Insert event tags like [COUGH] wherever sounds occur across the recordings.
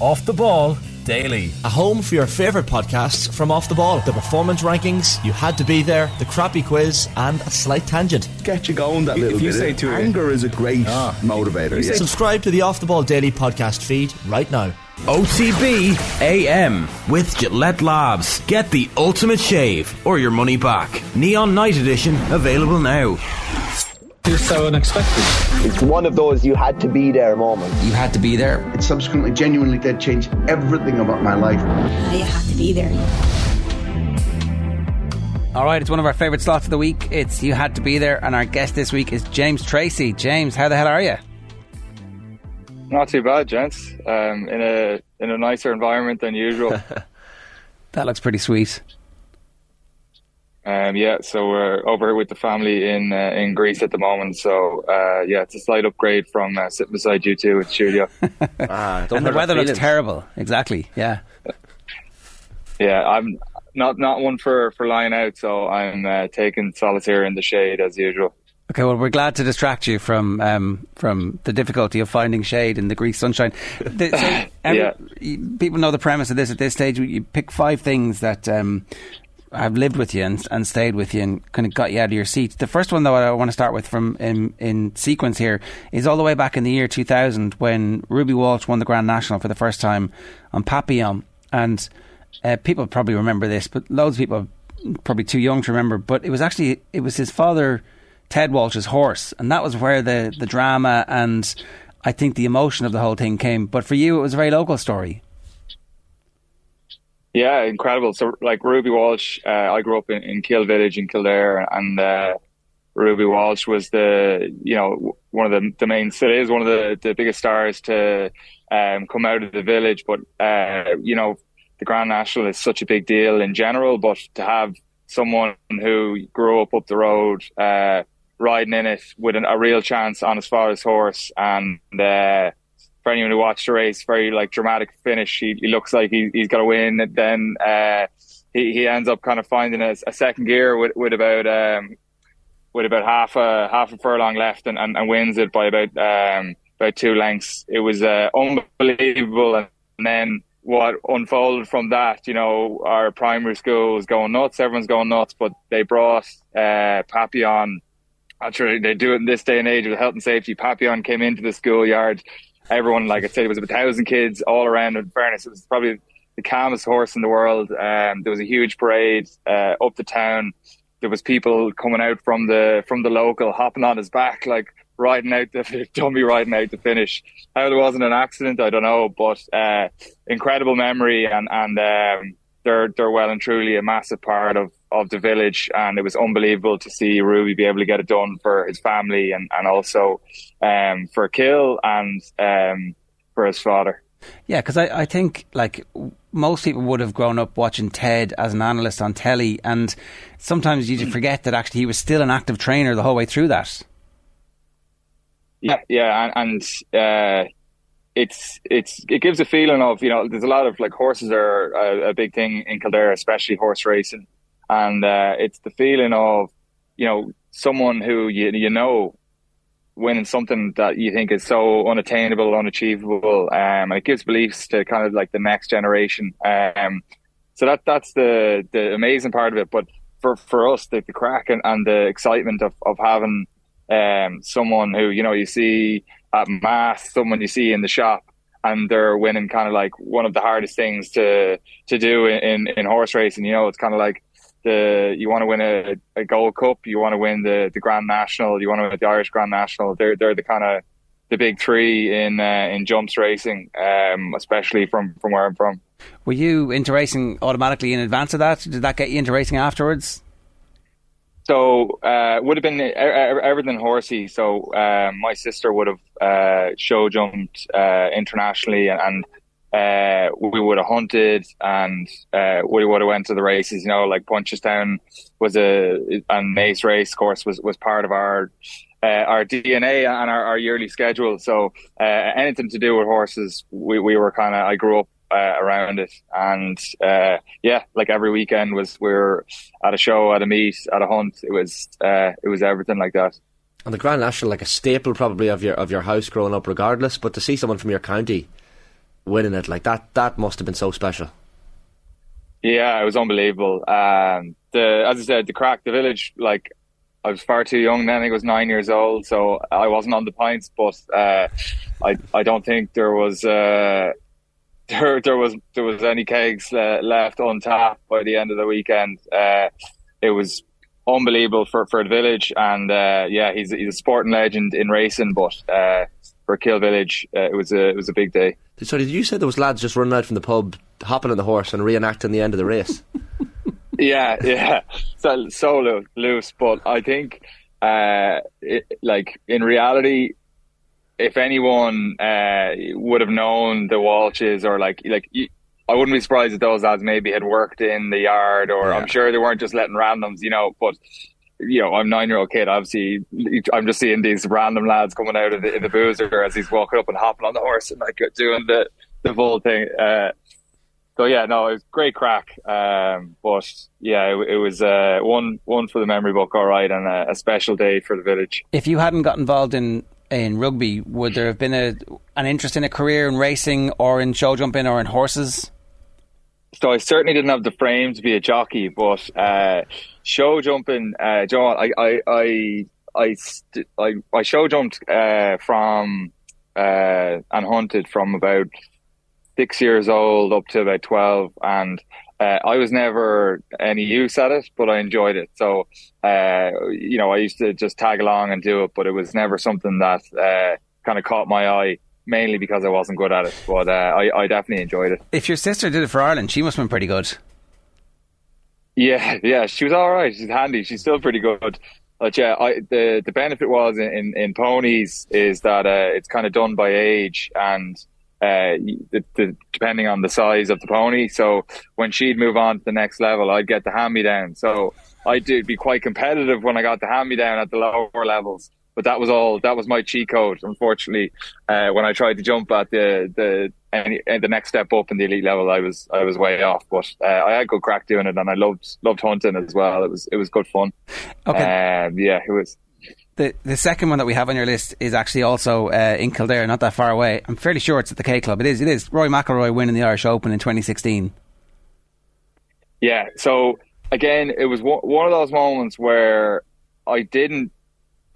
Off the Ball Daily. A home for your favourite podcasts from Off the Ball. The performance rankings, You Had to Be There, the crappy quiz, and a slight tangent. Get you going that little if you bit. say eh? to Anger is a great ah. motivator. yeah. Subscribe to the Off the Ball Daily podcast feed right now. OTB AM with Gillette Labs. Get the ultimate shave or your money back. Neon Night Edition available now. It's so unexpected. It's one of those you had to be there moments. You had to be there. It subsequently genuinely did change everything about my life. You had to be there. All right, it's one of our favourite slots of the week. It's You Had to Be There, and our guest this week is James Tracy. James, how the hell are you? Not too bad, gents. Um, in a in a nicer environment than usual. [LAUGHS] That looks pretty sweet. Um, yeah, so we're over here with the family in uh, in Greece at the moment. So uh, yeah, it's a slight upgrade from uh, sitting beside you two at the studio. Ah, and the weather looks terrible. Exactly, yeah. yeah, I'm not not one for for lying out, so I'm uh, taking solace here in the shade as usual. Okay, well, we're glad to distract you from um, from the difficulty of finding shade in the Greek sunshine. The, so, [COUGHS] um, Yeah. People know the premise of this at this stage. You pick five things that um, have lived with you and, and stayed with you and kind of got you out of your seat. The first one, though, I want to start with from in, in sequence here is all the way back in the year 2000 when Ruby Walsh won the Grand National for the first time on Papillon. And uh, people probably remember this, but loads of people probably too young to remember. But it was actually it was his father, Ted Walsh's horse, and that was where the the drama and I think the emotion of the whole thing came. But for you, it was a very local story. Yeah, incredible. So, like Ruby Walsh, uh, I grew up in, in Kill Village in Kildare, and uh, Ruby Walsh was the, you know, one of the, the main, is one of the, the biggest stars to um, come out of the village. But, uh, you know, the Grand National is such a big deal in general, but to have someone who grew up up the road, uh, riding in it with an, a real chance on his father's horse and, uh, for anyone who watched the race, very like dramatic finish. He, he looks like he, he's got to win. And then uh, he he ends up kind of finding a, a second gear with, with about um, with about half a half a furlong left, and, and, and wins it by about um, about two lengths. It was uh, unbelievable. And then what unfolded from that, you know, our primary school was going nuts. Everyone's going nuts, but they brought uh, Papillon. Actually, they do it in this day and age with health and safety. Papillon came into the schoolyard everyone, like I said, it was a thousand kids all around. In fairness, it was probably the calmest horse in the world. Um, there was a huge parade uh, up the town. There was people coming out from the from the local, hopping on his back, like riding out the [LAUGHS] dummy riding out the finish. How there wasn't an accident, I don't know, but uh, incredible memory, and and um, they're they're well and truly a massive part of of the village, and it was unbelievable to see Ruby be able to get it done for his family and and also um, for Kill and um, for his father. Yeah, because I, I think like most people would have grown up watching Ted as an analyst on telly, and sometimes you forget that actually he was still an active trainer the whole way through that. Yeah, yeah, and, and uh, it's it's it gives a feeling of you know there's a lot of like horses are a, a big thing in Kildare, especially horse racing, and uh, it's the feeling of you know someone who you you know winning something that you think is so unattainable, unachievable, um, and it gives beliefs to kind of like the next generation. Um, so that that's the the amazing part of it. But for for us, the, the crack and, and the excitement of of having um, someone who you know you see at mass, someone you see in the shop, and they're winning kind of like one of the hardest things to to do in in, in horse racing. You know, it's kind of like the you want to win a, a Gold Cup, you want to win the the Grand National, you want to win the Irish Grand National. They're they're the kind of the big three in uh, in jumps racing, um, especially from from where I'm from. Were you into racing automatically in advance of that? Did that get you into racing afterwards? So uh, would have been everything horsey. So um, my sister would have uh, show jumped uh, internationally, and uh, we would have hunted, and uh, we would have went to the races. You know, like Punchestown was a and Naas Race course was was part of our. Uh, our DNA and our, our yearly schedule. So uh, anything to do with horses, we, we were kind of. I grew up uh, around it. And uh, yeah, like every weekend was we were at a show, at a meet, at a hunt. It was it was everything like that. And the Grand National, like a staple probably of your of your house growing up, regardless. But to see someone from your county winning it. Like that, that must have been so special. Yeah, it was unbelievable. Um, the as I said, the crack, the village, like I was far too young then. I was nine years old, so I wasn't on the pints. But uh, I I don't think there was uh, [LAUGHS] there there was there was any kegs uh, left untapped by the end of the weekend. Uh, it was unbelievable for, for the village, and uh, yeah, he's he's a sporting legend in racing. But uh, for Kill Village, it was a it was a big day. So did you say there was lads just running out from the pub, hopping on the horse, and reenacting the end of the race? [LAUGHS] yeah, yeah, so so loose. But I think, uh, it, like in reality, if anyone uh, would have known the Walshes or like like. I wouldn't be surprised if those lads maybe had worked in the yard, or yeah. I'm sure they weren't just letting randoms, you know. But you know, I'm nine year old kid. Obviously, I'm just seeing these random lads coming out of the, the boozer as he's walking up and hopping on the horse and like doing the the full thing. Uh, so yeah, no, it was great crack. Um, but yeah, it, it was uh, one one for the memory book, all right, and a, a, special day for the village. If you hadn't got involved in in rugby, would there have been a an interest in a career in racing or in show jumping or in horses? So I certainly didn't have the frame to be a jockey, but uh, show jumping, uh, John, I I I I, st- I, I show jumped uh, from uh, and hunted from about six years old up to about 12 and uh, I was never any use at it, but I enjoyed it. So, uh, you know, I used to just tag along and do it, but it was never something that kind of caught my eye, mainly because I wasn't good at it. But uh, I, I, definitely enjoyed it. If your sister did it for Ireland, she must have been pretty good. Yeah, yeah, she was all right. She's handy. She's still pretty good. But yeah, I, the the benefit was in, in, in ponies is that uh, it's kind of done by age and uh, the, the, depending on the size of the pony. So when she'd move on to the next level, I'd get the hand me down. So I did be quite competitive when I got the hand me down at the lower levels. But that was all. That was my cheat code. Unfortunately, uh, when I tried to jump at the the any, the next step up in the elite level, I was I was way off. But uh, I had good crack doing it, and I loved loved hunting as well. It was it was good fun. Okay. Um, yeah, it was the the second one that we have on your list is actually also uh, in Kildare, not that far away. I'm fairly sure it's at the K Club. It is. It is. Rory McIlroy winning the Irish Open in 2016. Yeah. So again, it was one of those moments where I didn't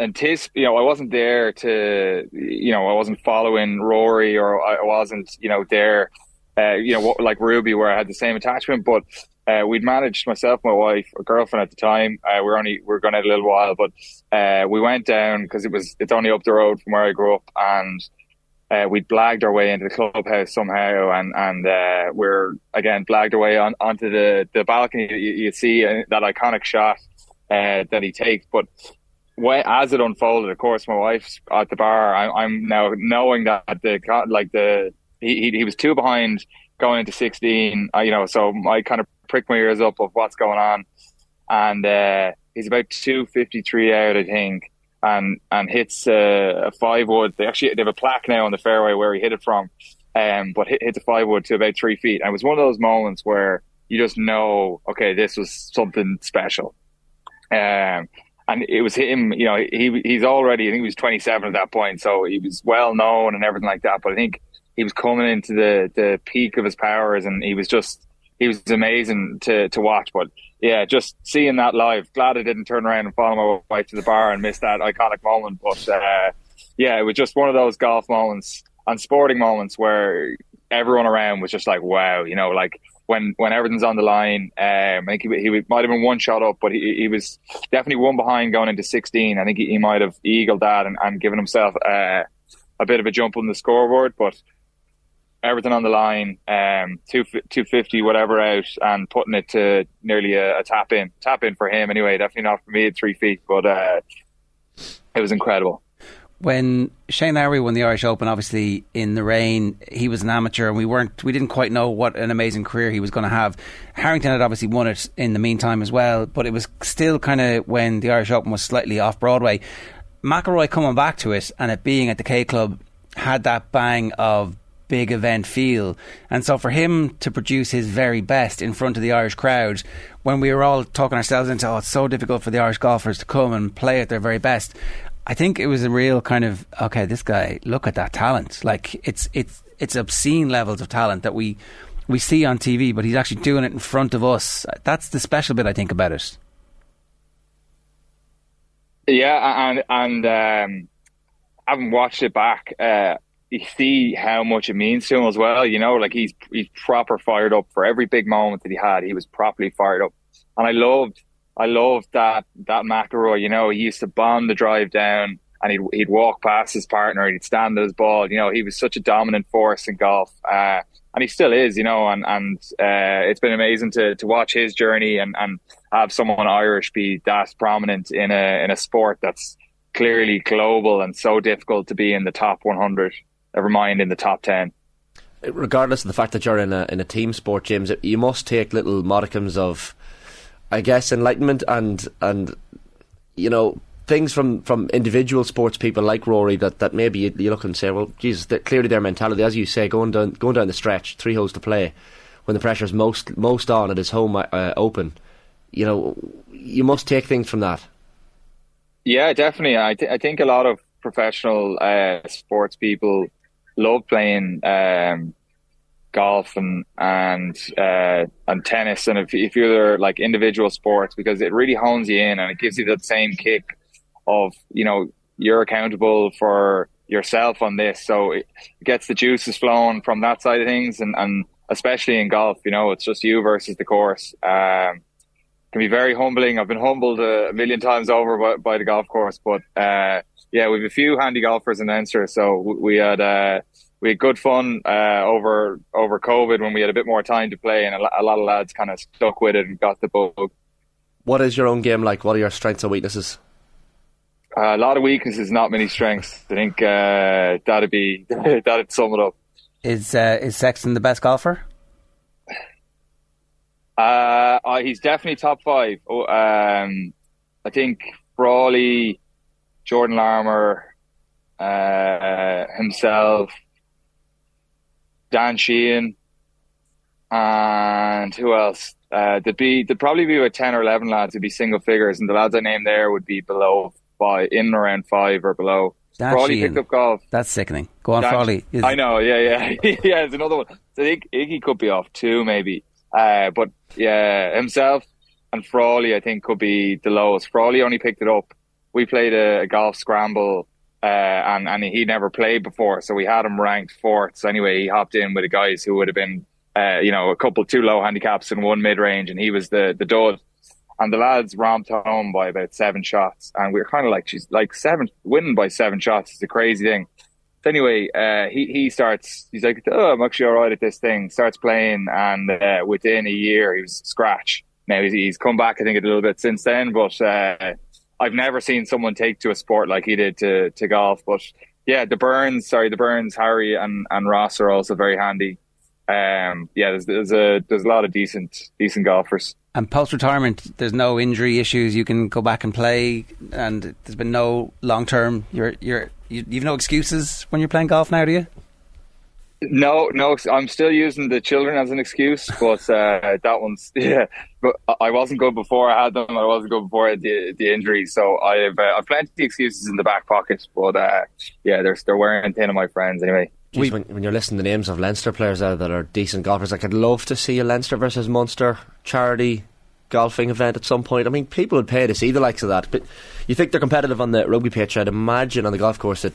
anticipate. You know, I wasn't there to. You know, I wasn't following Rory, or I wasn't. You know, there. Uh, you know, like Ruby, where I had the same attachment, but uh, we'd managed myself, my wife, a girlfriend at the time. Uh, we are only we are going out a little while, but uh, we went down because it was it's only up the road from where I grew up, and uh, we blagged our way into the clubhouse somehow, and and uh, we're again blagged our way on onto the the balcony. You, you see uh, that iconic shot that he takes, but. As it unfolded, of course, my wife's at the bar. I, I'm now knowing that the like the he, he was two behind going into 16, uh, you know, so I kind of prick my ears up of what's going on. And uh, he's about 253 out, I think, and and hits uh, a five wood. They actually they have a plaque now on the fairway where he hit it from, um, but hit, hits a five wood to about three feet. And it was one of those moments where you just know, okay, this was something special. Um, and it was him, you know, he he's already, I think he was 27 at that point, so he was well known and everything like that. But I think he was coming into the the peak of his powers, and he was just he was amazing to, to watch. But yeah, just seeing that live, glad I didn't turn around and follow my wife to the bar and miss that iconic moment. But uh, yeah, it was just one of those golf moments and sporting moments where everyone around was just like, wow, you know, like when when everything's on the line. Um, I think he, he might have been one shot up, but he, he was definitely one behind going into 16. I think he, he might have eagled that and, and given himself uh, a bit of a jump on the scoreboard, but everything on the line, um, two two fifty whatever out, and putting it to nearly a, a, tap in, tap in for him anyway. Definitely not for me at three feet, but uh, it was incredible. When Shane Lowry won the Irish Open, obviously in the rain, he was an amateur, and we weren't, we didn't quite know what an amazing career he was going to have. Harrington had obviously won it in the meantime as well, but it was still kind of when the Irish Open was slightly off Broadway. McIlroy coming back to it and it being at the K Club had that bang of big event feel. And so for him to produce his very best in front of the Irish crowd, when we were all talking ourselves into, oh, it's so difficult for the Irish golfers to come and play at their very best. I think it was a real kind of okay. This guy, look at that talent! Like it's it's it's obscene levels of talent that we we see on TV, but he's actually doing it in front of us. That's the special bit I think about it. Yeah, and and um, having watched it back, uh, you see how much it means to him as well. You know, like he's he's proper fired up for every big moment that he had. He was properly fired up, and I loved I loved that that McIlroy. You know, he used to bomb the drive down, and he'd he'd walk past his partner, he'd stand at his ball. You know, he was such a dominant force in golf. Uh, and he still is, you know, and and uh, it's been amazing to to watch his journey and and have someone Irish be that prominent in a in a sport that's clearly global and so difficult to be in the top 100. Never mind in the top 10. Regardless of the fact that you're in a in a team sport, James, you must take little modicums of, I guess, enlightenment and and you know things from, from individual sports people like Rory that, that maybe you, you look and say, well, Jesus, clearly their mentality, as you say, going down going down the stretch, three holes to play, when the pressure's most most on at his home uh, open, you know, you must take things from that. Yeah, definitely. I, th- I think a lot of professional uh, sports people love playing um, golf and and uh, and tennis and if, if you're like individual sports because it really hones you in and it gives you that same kick of you know you're accountable for yourself on this, so it gets the juices flowing from that side of things, and and especially in golf, you know, it's just you versus the course. Um, can be very humbling. I've been humbled a million times over by, by the golf course, but uh, yeah, we have a few handy golfers in Leinster, so we had uh, we had good fun uh, over over COVID when we had a bit more time to play, and a, a lot of lads kind of stuck with it and got the bug. What is your own game like? What are your strengths and weaknesses? Uh, a lot of weaknesses, not many strengths. I think uh, that'd be [LAUGHS] that'd sum it up. Is uh, is Sexton the best golfer? Uh, uh, he's definitely top five. Oh, um, I think Frawley, Jordan Larmour, uh, himself, Dan Sheehan, and who else? Uh, there'd be there'd probably be about ten or eleven lads who'd be single figures, and the lads I named there would be below five, in around five or below. Dan Frawley Sheehan. picked up golf. That's sickening. Go on, Dan- Frawley. Is- I know, yeah, yeah, [LAUGHS] yeah. It's another one. So I think Iggy could be off too, maybe. Uh, but yeah, himself and Frawley, I think, could be the lowest. Frawley only picked it up. We played a, a golf scramble, uh, and and he never played before, so we had him ranked fourth. So anyway, he hopped in with the guys who would have been, uh, you know, a couple two low handicaps and one mid range, and he was the the dud. And the lads romped home by about seven shots, and we were kind of like, she's like seven winning by seven shots is a crazy thing. So anyway, uh, he he starts. He's like, "Oh, I'm actually all right at this thing." Starts playing, and uh, within a year, he was scratch. Now he's, he's come back, I think, a little bit since then. But uh, I've never seen someone take to a sport like he did to to golf. But yeah, the Byrnes, sorry, the Byrnes, Harry, and and Ross are also very handy. Um, yeah, there's there's a there's a lot of decent decent golfers. And post retirement, there's no injury issues. You can go back and play, and there's been no long term. You're you're you, you've no excuses when you're playing golf now, do you? No, no, I'm still using the children as an excuse, but uh, that one's [LAUGHS] yeah. But I wasn't good before I had them. I wasn't good before I had the the injury, so I've uh, I've plenty of excuses in the back pocket. But uh, yeah, they're they're wearing thin of my friends anyway. Jeez, when, when you're listening to names of Leinster players out that are decent golfers, like I'd love to see a Leinster versus Munster charity golfing event at some point. I mean, people would pay to see the likes of that. But you think they're competitive on the rugby pitch? I'd imagine on the golf course it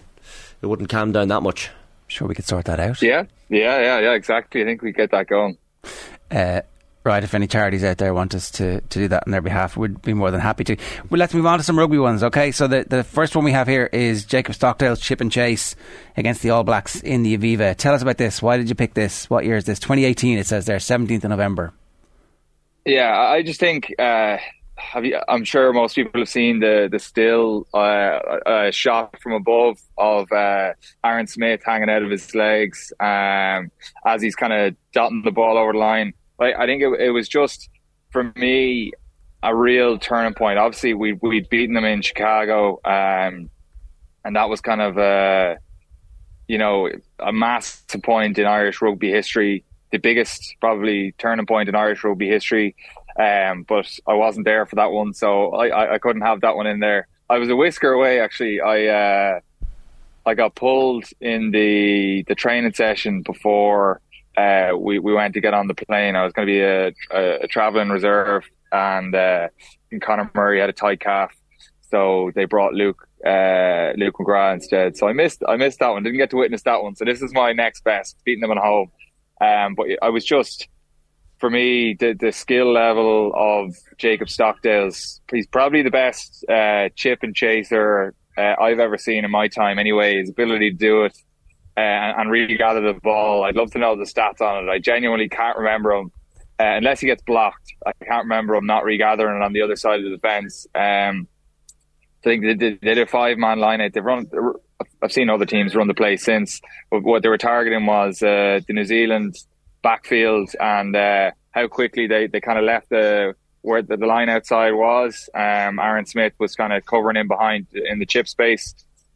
it wouldn't calm down that much. Sure, we could sort that out. Yeah, yeah, yeah, yeah. Exactly. I think we get that going. Uh, right, if any charities out there want us to, to do that on their behalf, we'd be more than happy to. Well, let's move on to some rugby ones, okay? So the, the first one we have here is Jacob Stockdale's chip and chase against the All Blacks in the Aviva. Tell us about this. Why did you pick this? What year is this? 2018, it says there, 17th of November. Yeah, I just think uh, have you, I'm sure most people have seen the the still uh, uh, shot from above of uh, Aaron Smith hanging out of his legs um, as he's kind of dotting the ball over the line. I, I think it, it was just for me a real turning point. Obviously, we we'd beaten them in Chicago, um, and that was kind of a you know a massive point in Irish rugby history, the biggest probably turning point in Irish rugby history. Um, but I wasn't there for that one, so I, I, I couldn't have that one in there. I was a whisker away. Actually, I uh, I got pulled in the the training session before uh, we we went to get on the plane. I was going to be a, a, a traveling reserve, and uh, Conor Murray had a tight calf, so they brought Luke uh, Luke McGrath instead. So I missed I missed that one. Didn't get to witness that one. So this is my next best, beating them at home. Um, but I was just for me the the skill level of Jacob Stockdale's. He's probably the best uh, chip and chaser uh, I've ever seen in my time. Anyway, his ability to do it uh, and really gather the ball. I'd love to know the stats on it. I genuinely can't remember him. Uh, unless he gets blocked, I can't remember him not regathering it on the other side of the defence. Um, I think they did, they did a five man line out. They've run. I've seen other teams run the play since, but what they were targeting was uh, the New Zealand backfield and uh, how quickly they, they kind of left the where the, the line outside was. Um, Aaron Smith was kind of covering in behind in the chip space.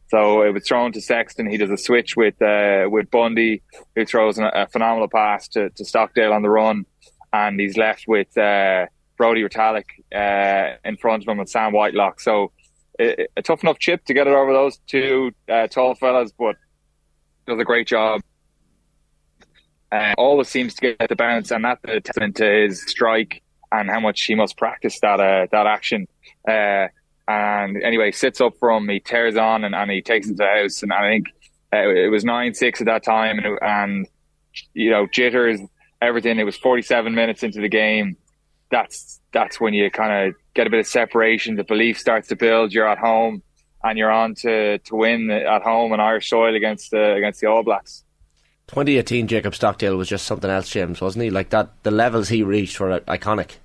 So it was thrown to Sexton. He does a switch with uh, with Bundee, who throws a, phenomenal pass to, to Stockdale on the run, and he's left with uh, Brodie Retallick uh, in front of him and Sam Whitelock. So a, a tough enough chip to get it over those two uh, tall fellas, but does a great job. Uh, always seems to get the bounce, and that's a testament to his strike and how much he must practice that uh, that action. Uh, and anyway, sits up from he tears on and, and he takes it to the house. And I think uh, it was nine six at that time, and, and you know jitters, everything. It was forty seven minutes into the game. That's that's when you kind of get a bit of separation. The belief starts to build. You're at home, and you're on to, to win at home on Irish soil against against the All Blacks. 2018 Jacob Stockdale was just something else, James, wasn't he? Like that, the levels he reached were iconic.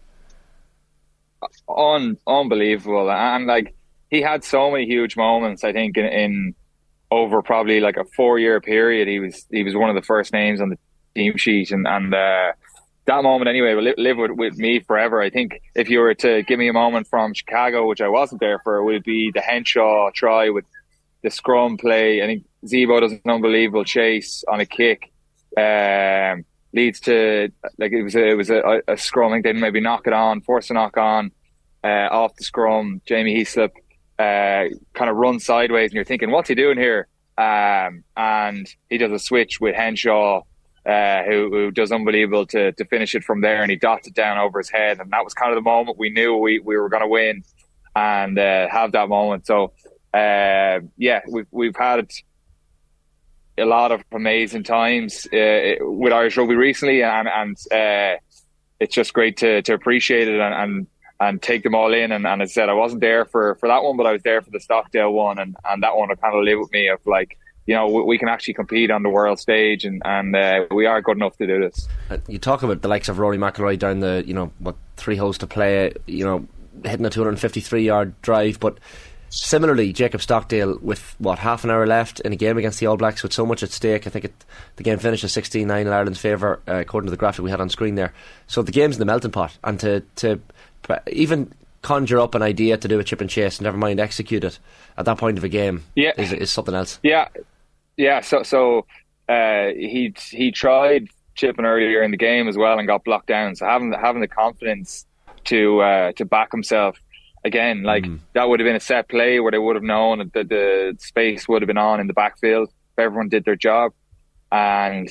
Un, unbelievable, and like he had so many huge moments. I think in, in over probably like a four year period, he was he was one of the first names on the team sheet, and and uh, that moment anyway will live with, with me forever. I think if you were to give me a moment from Chicago, which I wasn't there for, it would be the Henshaw try with the scrum play. I think Zebo does an unbelievable chase on a kick. Um, leads to like it was a, it was a, a scrum. I think they maybe knock it on, force a knock on uh, off the scrum. Jamie Heaslip uh, kind of runs sideways, and you're thinking, what's he doing here? Um, and he does a switch with Henshaw, uh, who, who does unbelievable to, to finish it from there, and he dots it down over his head, and that was kind of the moment we knew we, we were going to win and uh, have that moment. So uh, yeah, we've we've had a lot of amazing times uh, with Irish rugby recently, and and uh, it's just great to to appreciate it and. and and take them all in. And, and as I said, I wasn't there for, for that one, but I was there for the Stockdale one. And, and that one will kind of live with me of like, you know, we, can actually compete on the world stage and, and uh, we are good enough to do this. Uh, you talk about the likes of Rory McIlroy down the, you know, what, three holes to play, you know, hitting a 253 yard drive, but Similarly, Jacob Stockdale with what half an hour left in a game against the All Blacks with so much at stake. I think it, the game finished at 16-9 in Ireland's favour, uh, according to the graphic we had on screen there. So the game's in the melting pot, and to to even conjure up an idea to do a chip and chase, never mind execute it at that point of a game, yeah. is, is something else. Yeah, yeah. So so uh, he he tried chipping earlier in the game as well and got blocked down. So having having the confidence to uh, to back himself again, like mm. that would have been a set play where they would have known that the space would have been on in the backfield if everyone did their job, and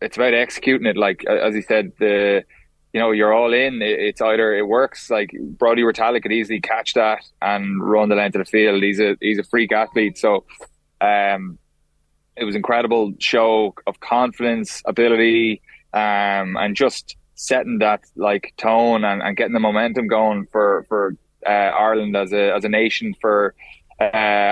it's about executing it. Like as he said, the you know you're all in. It's either it works. Like Brodie Retallick could easily catch that and run the length of the field. He's a he's a freak athlete. So, um, it was incredible show of confidence, ability, um, and just setting that like tone and, and getting the momentum going for for uh, Ireland as a as a nation for uh,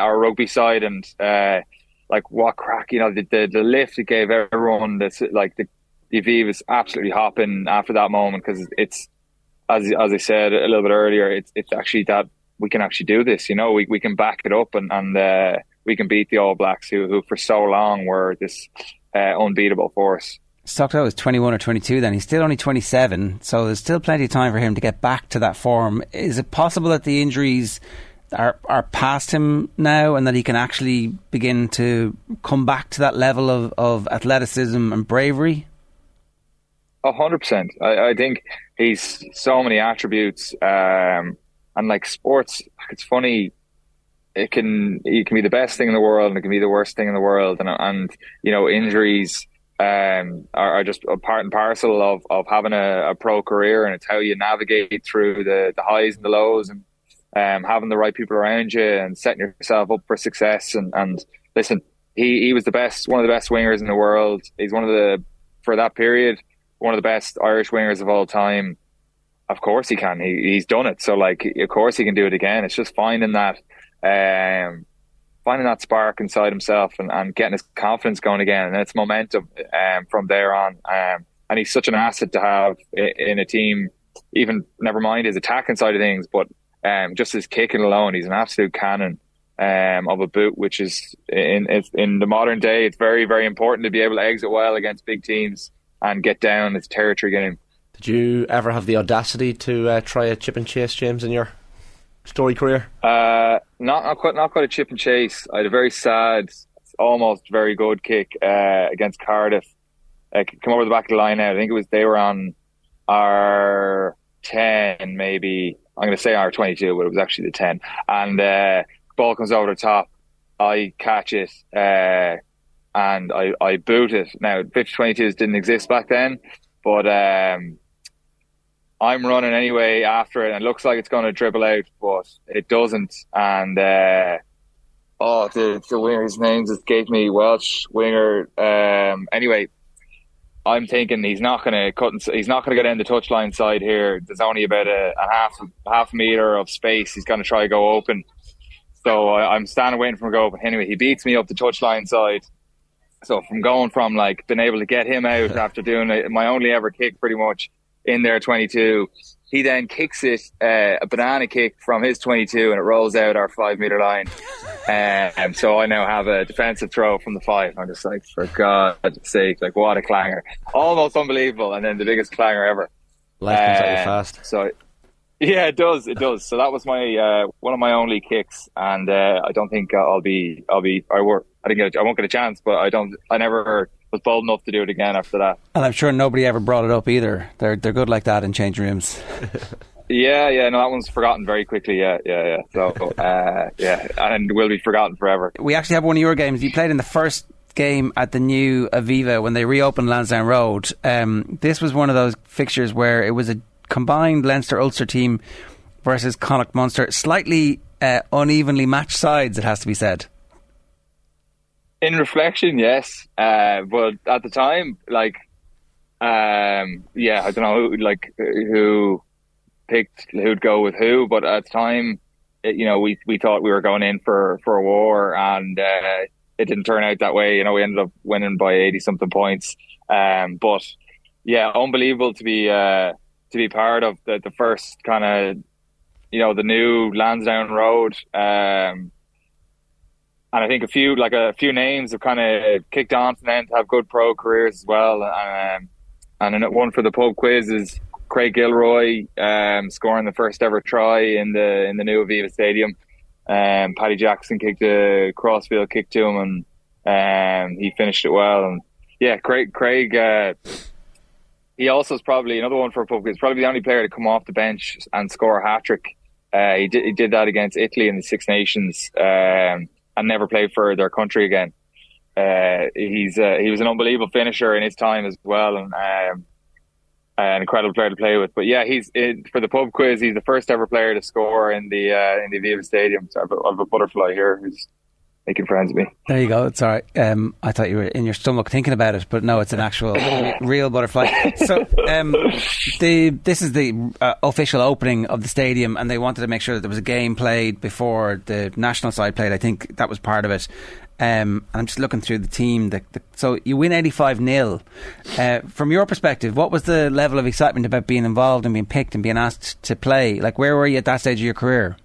our rugby side and uh, like what crack you know the, the, the lift it gave everyone this like the the V was absolutely hopping after that moment because it's as as I said a little bit earlier it's it's actually that we can actually do this you know we, we can back it up and and uh, we can beat the All Blacks who who for so long were this uh, unbeatable force. Stockdale was 21 or 22 then. He's still only 27, so there's still plenty of time for him to get back to that form. Is it possible that the injuries are, are past him now and that he can actually begin to come back to that level of, of athleticism and bravery? A hundred percent. I think he's so many attributes, um, and like sports, it's funny. it can it can be the best thing in the world and it can be the worst thing in the world, and and you know injuries um, are, are, just a part and parcel of, of having a, a, pro career, and it's how you navigate through the, the highs and the lows, and um, having the right people around you, and setting yourself up for success. And, and listen, he, he was the best, one of the best wingers in the world. He's one of the for that period, one of the best Irish wingers of all time. Of course he can. He, he's done it. So like, of course he can do it again. It's just finding that. Um, finding that spark inside himself and, and getting his confidence going again. And it's momentum um, from there on. Um, and he's such an asset to have in, in, a team, even never mind his attacking side of things, but um, just his kicking alone, he's an absolute cannon um, of a boot, which is in, in the modern day, it's very, very important to be able to exit well against big teams and get down. It's territory game. Did you ever have the audacity to uh, try a chip and chase, James, in your story career? Uh, not not quite not quite a chip and chase. I had a very sad, almost very good kick uh, against Cardiff. I come over the back of the line now. I think it was they were on our ten, maybe. I'm going to say our 22, but it was actually the 10. And uh, ball comes over the top. I catch it uh, and I, I boot it. Now, 50 22s didn't exist back then, but um, I'm running anyway after it, and it looks like it's going to dribble out, but it doesn't. And uh, oh, the the winger's name just gave me Welsh winger. Um, anyway, I'm thinking he's not going to cut. He's not going to get in the touchline side here. There's only about a, a half half meter of space. He's going to try to go open. So I, I'm standing waiting for him to go open. Anyway, he beats me up the touchline side. So from going from like being able to get him out [LAUGHS] after doing it, my only ever kick, pretty much in there 22. He then kicks it, uh, a banana kick from his 22, and it rolls out our five meter line. Um, so I now have a defensive throw from the five. I'm just like, for God's sake, like what a clanger. Almost unbelievable. And then the biggest clanger ever. Life comes at you fast. So, yeah, it does. It does. So that was my uh, one of my only kicks, and uh, I don't think I'll be. I'll be. I work. I didn't get. A, I won't get a chance, but I don't. I never was bold enough to do it again after that. And I'm sure nobody ever brought it up either. They're they're good like that in change rooms. [LAUGHS] yeah, yeah, no, that one's forgotten very quickly. Yeah, yeah, yeah. So, uh, yeah, and will be forgotten forever. We actually have one of your games. You played in the first game at the new Aviva when they reopened Lansdowne Road. Um, this was one of those fixtures where it was a combined Leinster Ulster team versus Connacht Munster, slightly uh, unevenly matched sides. It has to be said. In reflection, yes, uh, but at the time, like, um, yeah, I don't know, who, like who picked who'd go with who, but at the time, it, you know, we we thought we were going in for for a war, and uh, it didn't turn out that way. You know, we ended up winning by eighty something points. Um, but yeah, unbelievable to be uh, to be part of the the first kind of you know the new Lansdowne Road. Um, and I think a few like a few names have kind of kicked on from then to have good pro careers as well. Um, and one for the pub quiz is Craig Gilroy um, scoring the first ever try in the in the new Aviva Stadium. Um, Paddy Jackson kicked a crossfield kick to him, and um, he finished it well. And yeah, Craig Craig. Uh, he also is probably another one for a pub quiz. Probably the only player to come off the bench and score a hat trick. Uh, he did he did that against Italy in the Six Nations. Um, and never played for their country again. Uh, he's uh, he was an unbelievable finisher in his time as well, and um, an incredible player to play with. But yeah, he's for the pub quiz. He's the first ever player to score in the uh, in the Aviva Stadium. So I have, a, I have a butterfly here who's making friends with me. There you go. It's all right. Um, I thought you were in your stomach thinking about it, but no, it's an actual [LAUGHS] real butterfly. So um, the this is the uh, official opening of the stadium, and they wanted to make sure that there was a game played before the national side played. I think that was part of it. Um, and I'm just looking through the team. The, the, so you win 85 0. Uh, from your perspective, what was the level of excitement about being involved and being picked and being asked to play? Like, where were you at that stage of your career?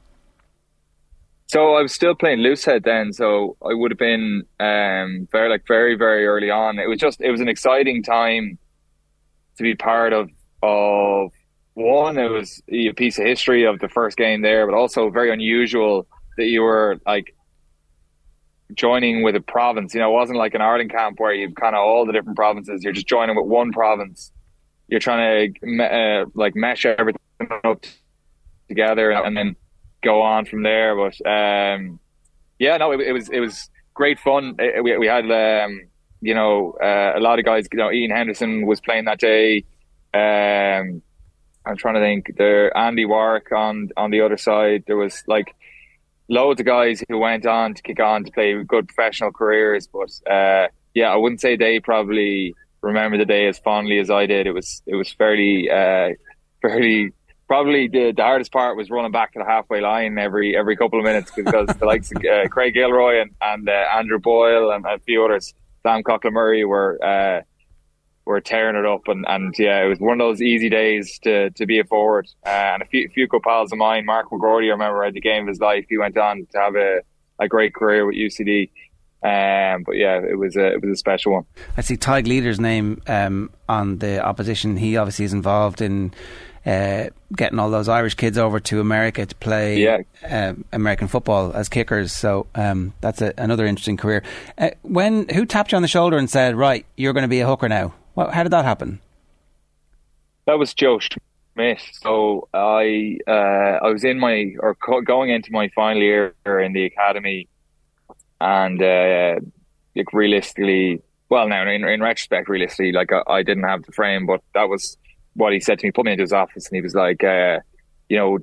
So I was still playing loosehead then, so I would have been um, very like very very early on. It was just it was an exciting time to be part of. Of one, it was a piece of history of the first game there, but also very unusual that you were like joining with a province. You know, it wasn't like an Ireland camp where you've kind of all the different provinces. You're just joining with one province. You're trying to uh, like mesh everything up together and then go on from there. But um, yeah, no, it, it, was it was great fun. It, we we had um, you know uh, a lot of guys. You know, Ian Henderson was playing that day. Um, I'm trying to think. There, Andy Warwick on on the other side. There was like loads of guys who went on to kick on to play good professional careers. But uh, yeah, I wouldn't say they probably remember the day as fondly as I did. It was it was fairly uh, [LAUGHS] fairly probably the, the hardest part was running back to the halfway line every every couple of minutes because the likes of uh, Craig Gilroy and, and uh, Andrew Boyle and, a few others, Sam Coughlin Murray were uh, were tearing it up and, and yeah, it was one of those easy days to, to be a forward. Uh, and a few, few good pals of mine, Mark McGrory, I remember at the game of his life, he went on to have a, a great career with UCD. Um, but yeah, it was a it was a special one. I see Tadhg Leader's name um, on the opposition. He obviously is involved in uh, getting all those Irish kids over to America to play yeah. uh, American football as kickers. So um, that's a, another interesting career. Uh, when who tapped you on the shoulder and said, "Right, you're going to be a hooker now"? Well, how did that happen? That was Joe Schmidt. So I uh, I was in my or going into my final year in the academy and uh, like realistically, well, now in, in retrospect, realistically, like I, I, didn't have the frame, but that was what he said to me. Put me into his office, and he was like, uh, you know,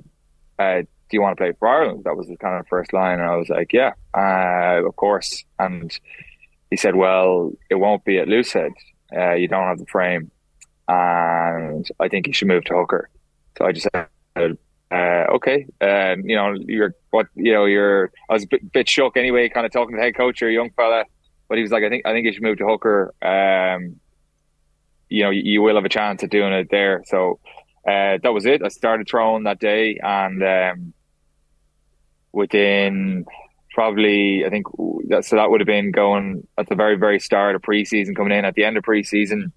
uh, do you want to play for Ireland? That was the kind of first line, and I was like, yeah, uh, of course. And he said, well, it won't be at Loosehead. Uh, you don't have the frame, and I think you should move to hooker. So I just said, uh, okay, um, you know, you're what you know, you're. I was a bit, bit, shook anyway, kind of talking to the head coach, or a young fella, but he was like, I think, I think you should move to hooker. Um, you know, you, will have a chance at doing it there. So uh, that was it. I started throwing that day, and um, within probably, I think that so that would have been going at the very, very start of preseason, coming in at the end of preseason.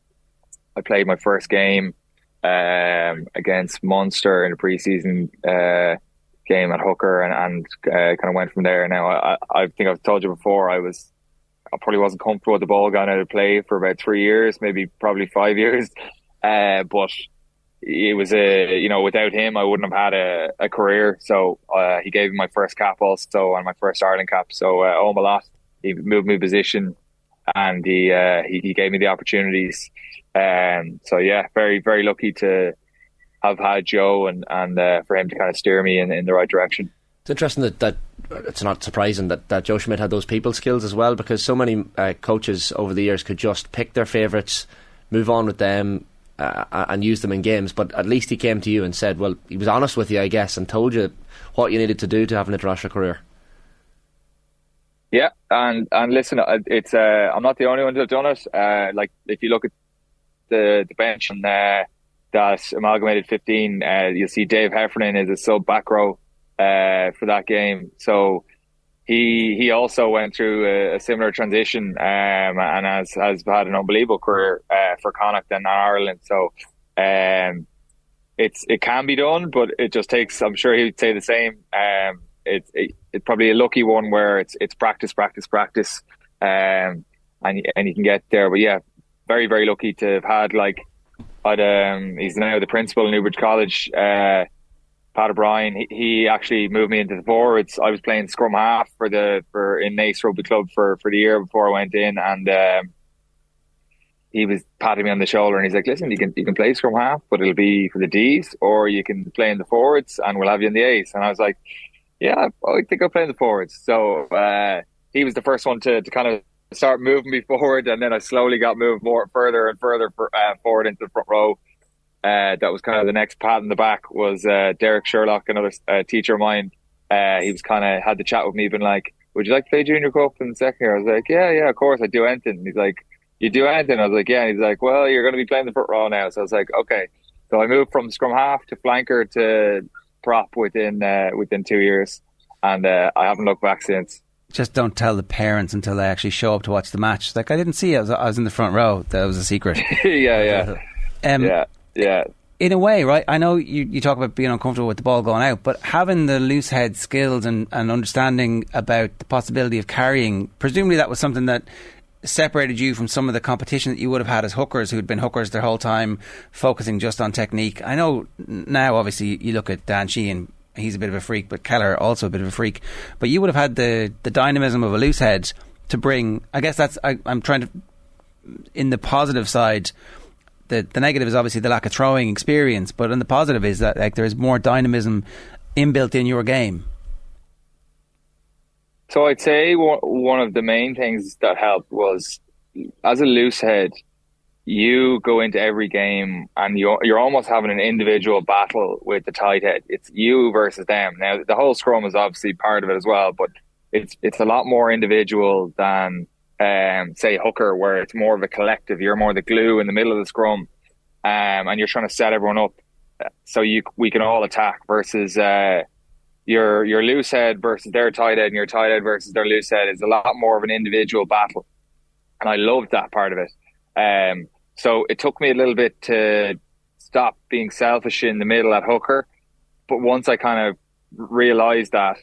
I played my first game um, against Munster in a preseason uh, game at hooker and, and uh, kind of went from there. Now, I, I think I've told you before, I was I probably wasn't comfortable with the ball going out of play for about three years, maybe probably five [LAUGHS] years. Uh, but it was a, you know, without him, I wouldn't have had a, a career. So uh, he gave me my first cap also and my first Ireland cap. So uh, owe him a lot. He moved me position and he, uh, he, he gave me the opportunities um, so yeah, very very lucky to have had Joe and and uh, for him to kind of steer me in, in the right direction. It's interesting that, that it's not surprising that, that Joe Schmidt had those people skills as well because so many uh, coaches over the years could just pick their favourites, move on with them, uh, and use them in games. But at least he came to you and said, well, he was honest with you, I guess, and told you what you needed to do to have an international career. Yeah, and and listen, uh, it's uh, I'm not the only one to have done it. Uh, like if you look at the, the bench and uh, that amalgamated 15, uh, you'll see Dave Heffernan is a sub back row uh, for that game. So he he also went through a, a similar transition um, and has, has had an unbelievable career uh, for Connacht and Ireland. So um, it's it can be done, but it just takes. I'm sure he would say the same. Um, it's it, it's probably a lucky one where it's it's practice, practice, practice, um, and and you can get there. But yeah, very very lucky to have had like I'd, um, he's now the principal in Newbridge College. Uh, Pat O'Brien, he, he, actually moved me into the forwards. I was playing scrum half for the for in Naas Rugby Club for for the year before I went in, and um, he was patting me on the shoulder and he's like, "Listen, you can you can play scrum half, but it'll be for the D's, or you can play in the forwards, and we'll have you in the A's." And I was like, "Yeah, I think I'll play in the forwards." So uh, he was the first one to to kind of start moving me forward, and then I slowly got moved more further and further for, uh, forward into the front row. Uh, that was kind of the next pat in the back was uh, Derek Sherlock, another uh, teacher of mine. Uh, he was kind of had the chat with me, been like, "Would you like to play junior cup in the second year?" I was like, "Yeah, yeah, of course, I do anything." he's like, "You do anything?" I was like, "Yeah." And he's like, "Well, you're going to be playing the front row now." So I was like, "Okay." So I moved from scrum half to flanker to prop within uh, within two years, and I haven't looked back since just don't tell the parents until they actually show up to watch the match. Like I didn't see it. I was, I was in the front row. That was a secret. [LAUGHS] yeah, yeah, um, yeah, yeah. In a way, right? I know you, you talk about being uncomfortable with the ball going out, but having the loose head skills and, and understanding about the possibility of carrying, presumably that was something that separated you from some of the competition that you would have had as hookers who'd been hookers their whole time, focusing just on technique. I know now, obviously, you look at Dan Sheehan he's a bit of a freak, but Kelleher also a bit of a freak. But you would have had the the dynamism of a loose head to bring. I guess that's I, I'm trying to in the positive side. The, the negative is obviously the lack of throwing experience, but in the positive is that like there is more dynamism inbuilt in your game. So I'd say one of the main things that helped was as a loose head, you go into every game and you're, you're almost having an individual battle with the tight head. It's you versus them. Now, the whole scrum is obviously part of it as well, but it's, it's a lot more individual than, um, say hooker, where it's more of a collective. You're more the glue in the middle of the scrum. Um, and you're trying to set everyone up so you, we can all attack versus, uh, your, your loose head versus their tight head and your tight head versus their loose head is a lot more of an individual battle. And I loved that part of it. Um, so it took me a little bit to stop being selfish in the middle at hooker. But once I kind of realized that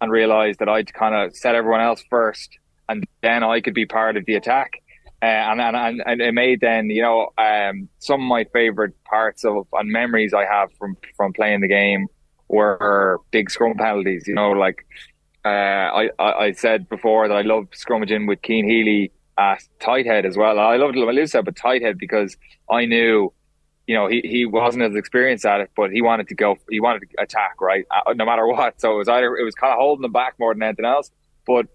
and realized that I'd kind of set everyone else first and then I could be part of the attack. Uh, and, and, and it made then, you know, um, some of my favorite parts of and memories I have from, from playing the game were big scrum penalties, you know, like, uh, I, I, said before that I loved scrummaging with Cian Healy at tight head as well. I loved Malusa, but tight head because I knew, you know, he, he wasn't as experienced at it, but he wanted to go, he wanted to attack, right? Uh, no matter what. So it was either, it was kind of holding them back more than anything else. But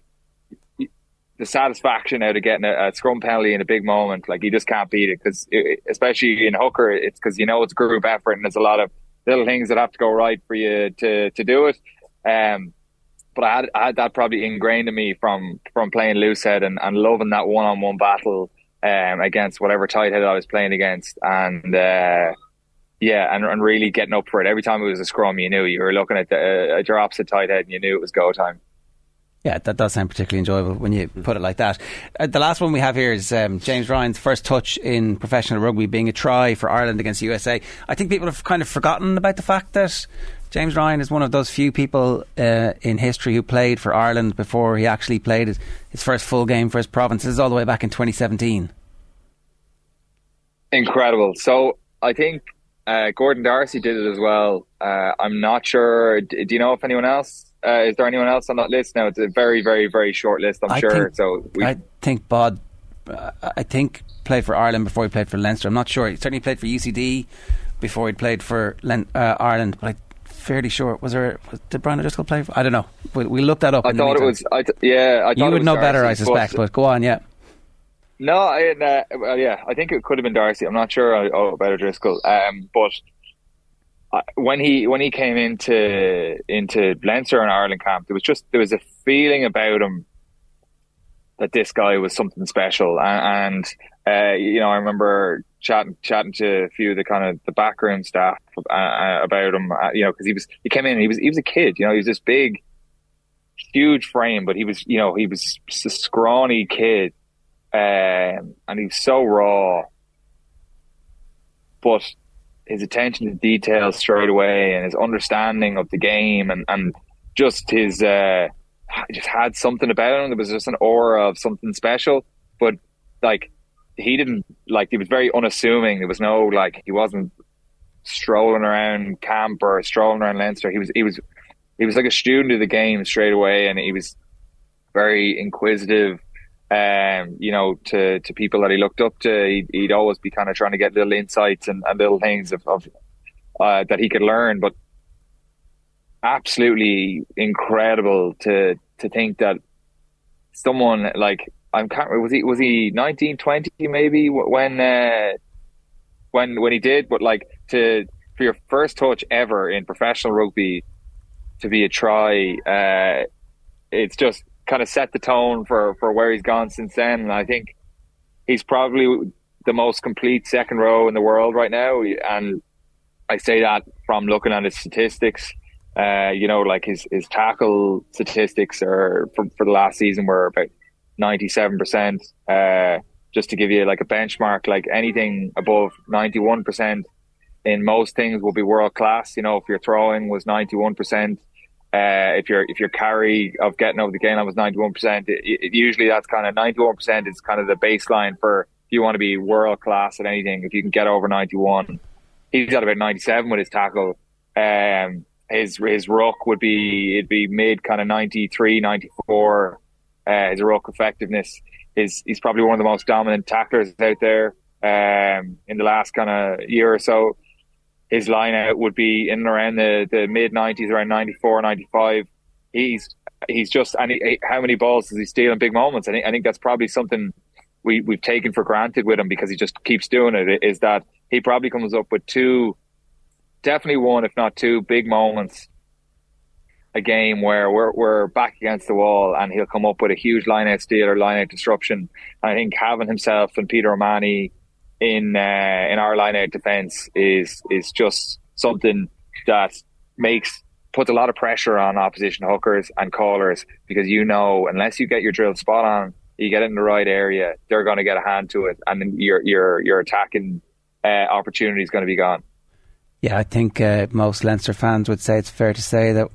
the satisfaction out of getting a, a scrum penalty in a big moment, like you just can't beat it because, especially in hooker, it's because you know it's group effort and there's a lot of little things that have to go right for you to, to do it. Um, but I had, I had that probably ingrained in me from from playing loose head and, and loving that one on one battle um, against whatever tight head I was playing against, and uh, yeah, and, and really getting up for it. Every time it was a scrum, you knew you were looking at, the, uh, your opposite tight head, and you knew it was go time. Yeah, that does sound particularly enjoyable when you put it like that. Uh, the last one we have here is um, James Ryan's first touch in professional rugby being a try for Ireland against the USA. I think people have kind of forgotten about the fact that James Ryan is one of those few people uh, in history who played for Ireland before he actually played his, first full game for his province. This is all the way back in 2017. Incredible. So I think uh, Gordon D'Arcy did it as well. Uh, I'm not sure. Do you know if anyone else? Uh, is there anyone else on that list? Now it's a very, very, very short list. I'm I sure. Think, so we... I think Bod. Uh, I think played for Ireland before he played for Leinster. I'm not sure. He certainly played for UCD before he played for Len- uh, Ireland, but I'm fairly sure. Was there? Was, did Brian O'Driscoll play? For, I don't know. We, we looked that up. I thought it was. I th- yeah, I you would know D'Arcy, better, I suspect. But, but, go on, yeah. No, I, uh, well, yeah, I think it could have been D'Arcy. I'm not sure oh, about O'Driscoll, um, but uh, when he when he came into into Leinster and Ireland camp, there was just there was a feeling about him that this guy was something special, and, and uh, you know, I remember chatting chatting to a few of the kind of the backroom staff uh, uh about him. Uh, you know, because he was he came in, he was he was a kid. You know, he was this big, huge frame, but he was you know he was a scrawny kid, um, and he was so raw. But his attention to detail straight away, and his understanding of the game, and and just his uh, just had something about him. There was just an aura of something special. But like he didn't like he was very unassuming. There was no like he wasn't strolling around camp or strolling around Leinster. He was he was he was like a student of the game straight away, and he was very inquisitive. Um, you know, to to people that he looked up to, he'd, he'd always be kind of trying to get little insights and, and little things of, of uh, that he could learn. But absolutely incredible to to think that someone like I'm can't was he was he 19, 20 maybe when uh, when when he did, but like to for your first touch ever in professional rugby to be a try, uh, it's just kind of set the tone for for where he's gone since then. And I think he's probably the most complete second row in the world right now, and I say that from looking at his statistics. Uh, you know, like his, his tackle statistics are for, for the last season were about 97%. Uh, just to give you like a benchmark, like anything above 91% in most things will be world class. You know, if your throwing was 91%, uh, if your if your carry of getting over the gain line was 91%, it, it, usually that's kind of 91% is kind of the baseline for if you want to be world class at anything. If you can get over 91, he's got about 97 with his tackle. Um, his his ruck would be it'd be mid kind of 93, 94. Uh, his ruck effectiveness is he's probably one of the most dominant tacklers out there um, in the last kind of year or so. His line out would be in and around the, the mid 90s, around 94, 95. He's he's just and he, how many balls does he steal in big moments? I think I think that's probably something we we've taken for granted with him because he just keeps doing it. Is that he probably comes up with two, definitely one if not two big moments a game where we're we're back against the wall and he'll come up with a huge line out steal or line out disruption. And I think having himself and Peter O'Mahony in uh, in our line out defence is is just something that makes puts a lot of pressure on opposition hookers and callers because you know unless you get your drill spot on, you get it in the right area, they're going to get a hand to it, and then your your your attacking uh, opportunity is going to be gone. Yeah, I think uh, most Leinster fans would say it's fair to say that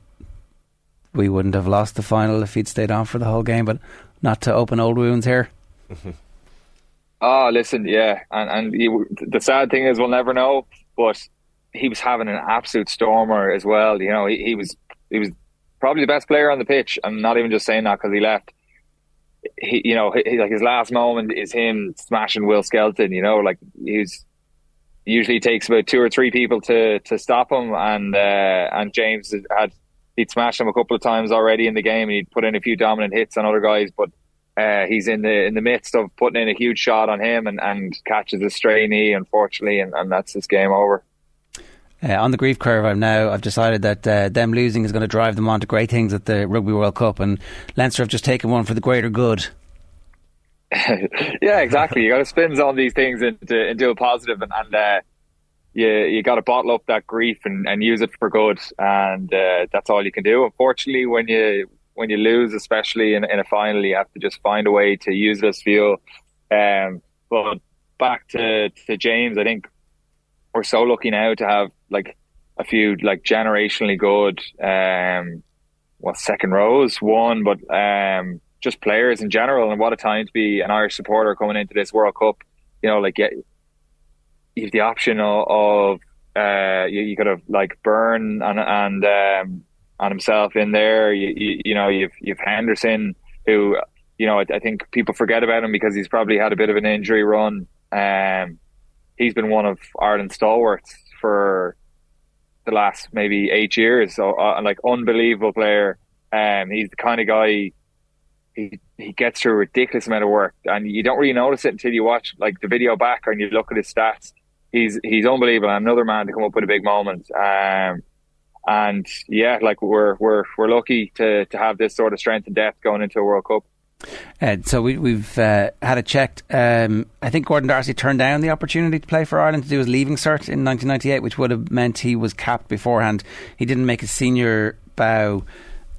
we wouldn't have lost the final if he'd stayed on for the whole game, but not to open old wounds here. [LAUGHS] oh, listen, yeah, and and he, the sad thing is we'll never know, but he was having an absolute stormer as well. You know, he, he was he was probably the best player on the pitch. I'm not even just saying that because he left. He, you know, he, like his last moment is him smashing Will Skelton. You know, like he's usually takes about two or three people to to stop him, and uh, and James had he'd smashed him a couple of times already in the game, and he'd put in a few dominant hits on other guys, but. Uh, he's in the in the midst of putting in a huge shot on him and, and catches a stray knee, unfortunately, and, and that's his game over. Uh, on the grief curve, I'm now. I've decided that uh, them losing is going to drive them on to great things at the Rugby World Cup, and Leinster have just taken one for the greater good. [LAUGHS] yeah, exactly. You got to spin on these things into into a positive, and, and uh, you you got to bottle up that grief and, and use it for good, and uh, that's all you can do. Unfortunately, when you when you lose, especially in, in a final, you have to just find a way to use this fuel. Um, but back to to James, I think we're so lucky now to have like a few like generationally good um well second rows one but um just players in general and what a time to be an Irish supporter coming into this World Cup you know like yeah, you have the option of, of uh, you, you could have like Beirne and and um, and himself in there. You, you, you know you've you've Henderson who you know I, I, think people forget about him because he's probably had a bit of an injury run. Um, he's been one of Ireland's stalwarts for the last maybe eight years. So uh, like unbelievable player. Um, he's the kind of guy. He he gets through a ridiculous amount of work, and you don't really notice it until you watch like the video back and you look at his stats he's he's unbelievable. Another man to come up with a big moment. Um, and yeah, like we're we're we're lucky to to have this sort of strength and depth going into a World Cup. And so we, have uh, had it checked. Um, I think Gordon D'Arcy turned down the opportunity to play for Ireland to do his leaving cert in 1998, which would have meant he was capped beforehand. He didn't make a senior bow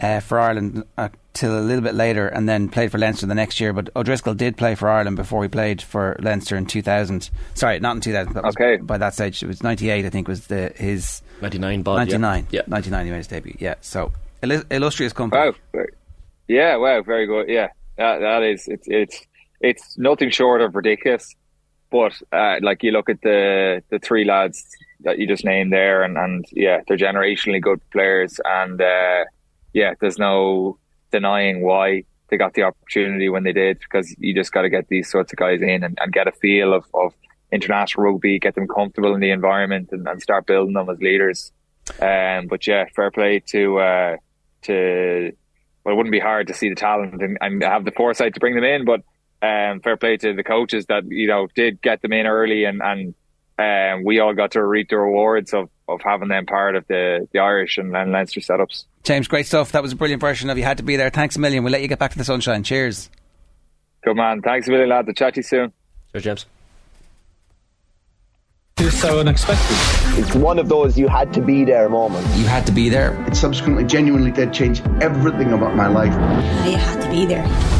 uh, for Ireland uh, till a little bit later, and then played for Leinster the next year. But O'Driscoll did play for Ireland before he played for Leinster in 2000. Sorry, not in 2000. That okay. by that stage, it was 98. I think was the his 99. Bod, 99. Yeah. 99. He made his debut. Yeah. So illustrious company. Wow. Yeah. Wow. Very good. Yeah. That, that is. It's it's it's nothing short of ridiculous. But uh, like you look at the the three lads that you just named there, and, and yeah, they're generationally good players, and uh, yeah, there's no denying why they got the opportunity when they did because you just got to get these sorts of guys in and, and get a feel of, of international rugby, get them comfortable in the environment and, and start building them as leaders. Um, but yeah, fair play to, uh, to, well, it wouldn't be hard to see the talent and, and have the foresight to bring them in, but, um, fair play to the coaches that, you know, did get them in early and, and, um, we all got to reap the rewards of, of having them part of the, the Irish and, and Leinster setups. James, great stuff. That was a brilliant version of You Had to Be There. Thanks a million. We'll let you get back to the sunshine. Cheers. Good man. Thanks a million, lad. I'll chat to you soon. Cheers, James. It's so unexpected. It's one of those you had to be there moments. You had to be there. It subsequently genuinely did change everything about my life. You had to be there.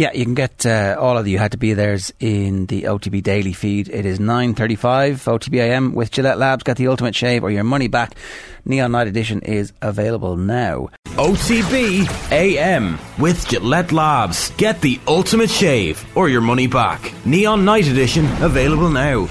Yeah, you can get uh, all of the You Had to Be There's in the OTB Daily feed. It is 9.35 OTBAM with Gillette Labs. Get the ultimate shave or your money back. Neon Night Edition is available now. OTB AM with Gillette Labs. Get the ultimate shave or your money back. Neon Night Edition available now.